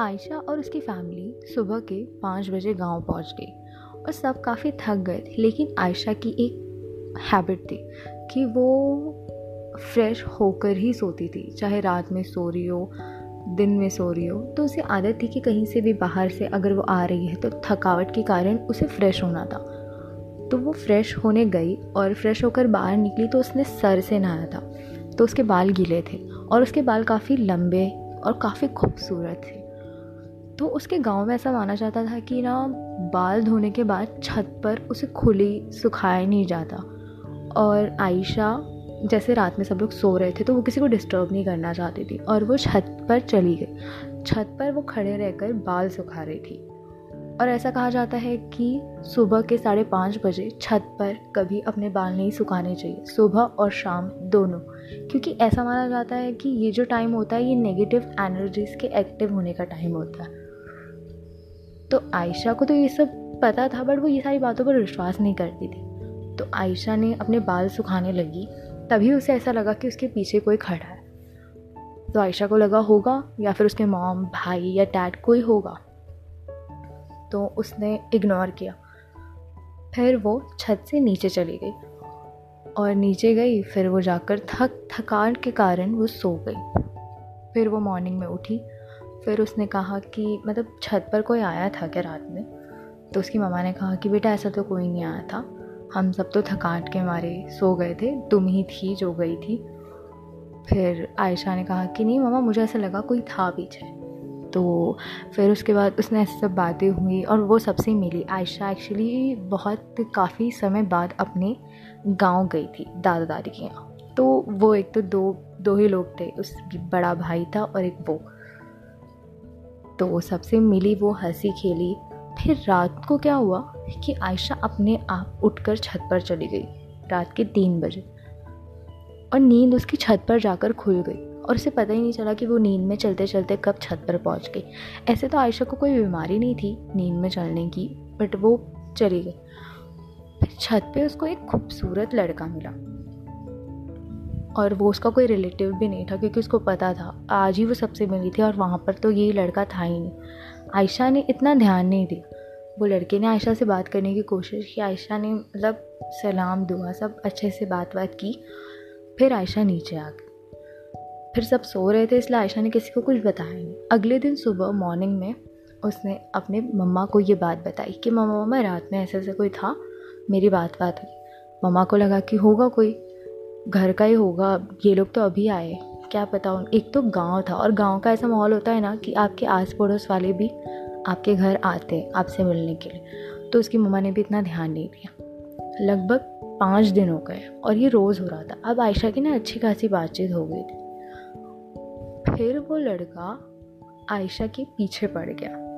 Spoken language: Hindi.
आयशा और उसकी फैमिली सुबह के पाँच बजे गाँव पहुँच गई और सब काफ़ी थक गए थे, लेकिन आयशा की एक हैबिट थी कि वो फ्रेश होकर ही सोती थी, चाहे रात में सो रही हो, दिन में सो रही हो। तो उसे आदत थी कि कहीं से भी बाहर से अगर वो आ रही है तो थकावट के कारण उसे फ्रेश होना था। तो वो फ्रेश होने गई और फ्रेश होकर बाहर निकली तो उसने सर से नहाया था। तो उसके बाल गीले थे और उसके बाल काफ़ी लंबे और काफ़ी खूबसूरत थे। तो उसके गाँव में ऐसा माना जाता था कि ना, बाल धोने के बाद छत पर उसे खुली, सुखाया नहीं जाता। और आयशा, जैसे रात में सब लोग सो रहे थे तो वो किसी को डिस्टर्ब नहीं करना चाहती थी। और वो छत पर चली गई। छत पर वो खड़े रहकर बाल सुखा रही थी। और ऐसा कहा जाता है कि सुबह के साढ़े पाँच बजे छत पर कभी अपने बाल नहीं सुखाने चाहिए, सुबह और शाम दोनों। क्योंकि ऐसा माना जाता है कि ये जो टाइम होता है, ये नेगेटिव एनर्जीज के एक्टिव होने का टाइम होता है। तो आयशा को तो ये सब पता था बट वो ये सारी बातों पर विश्वास नहीं करती थी। तो आयशा ने अपने बाल सुखाने लगी, तभी उसे ऐसा लगा कि उसके पीछे कोई खड़ा है। तो आयशा को लगा होगा या फिर उसके मॉम भाई या डैड कोई होगा। तो उसने इग्नोर किया। फिर वो छत से नीचे चली गई और नीचे गई, फिर वो जाकर थक, थकान के कारण वो सो गई। फिर वो मॉर्निंग में उठी फिर उसने कहा कि मतलब छत पर कोई आया था क्या रात में? तो उसकी मम्मा ने कहा कि बेटा ऐसा तो कोई नहीं आया था। हम सब तो थकाट के मारे सो गए थे, तुम ही थी जो गई थी। फिर आयशा ने कहा कि नहीं मम्मा, मुझे ऐसा लगा कोई था पीछे। तो फिर उसके बाद उसने ऐसी सब बातें हुई और वो सबसे मिली। आयशा एक्चुअली बहुत काफ़ी समय बाद अपने गाँव गई थी दादा दादी के यहाँ। तो वो एक तो दो दो ही लोग थे उस बड़ा भाई था और एक वो। तो सबसे मिली वो हँसी खेली। फिर रात को क्या हुआ कि आयशा अपने आप उठकर छत पर चली गई, रात के तीन बजे। और नींद उसकी छत पर जाकर खुल गई और उसे पता ही नहीं चला कि वो नींद में चलते चलते कब छत पर पहुँच गई। ऐसे तो आयशा को कोई बीमारी नहीं थी नींद में चलने की, बट वो चली गई। फिर छत पे उसको एक खूबसूरत लड़का मिला। और वो उसका कोई रिलेटिव भी नहीं था क्योंकि उसको पता था। आज ही वो सबसे मिली थी और वहाँ पर तो ये लड़का था ही नहीं। आयशा ने इतना ध्यान नहीं दिया। वो लड़के ने आयशा से बात करने की कोशिश की। आयशा ने मतलब सलाम दुआ, सब अच्छे से बात बात की। फिर आयशा नीचे आ गई। फिर सब सो रहे थे, इसलिए आयशा ने किसी को कुछ बताया नहीं। अगले दिन सुबह मॉर्निंग में उसने अपने मम्मा को ये बात बताई कि, मम्मा मम्मा, रात में ऐसे ऐसे कोई था? मेरी बात बात हुई। मम्मा को लगा कि होगा कोई। घर का ही होगा, ये लोग तो अभी आए। क्या पता एक तो गाँव था और गाँव का ऐसा माहौल होता है ना कि आपके आस पड़ोस वाले भी आपके घर आते हैं आपसे मिलने के लिए। तो उसकी मम्मा ने भी इतना ध्यान नहीं दिया। लगभग पाँच दिन हो गए और ये रोज़ हो रहा था। अब आयशा की ना अच्छी खासी बातचीत हो गई थी। फिर वो लड़का आयशा के पीछे पड़ गया।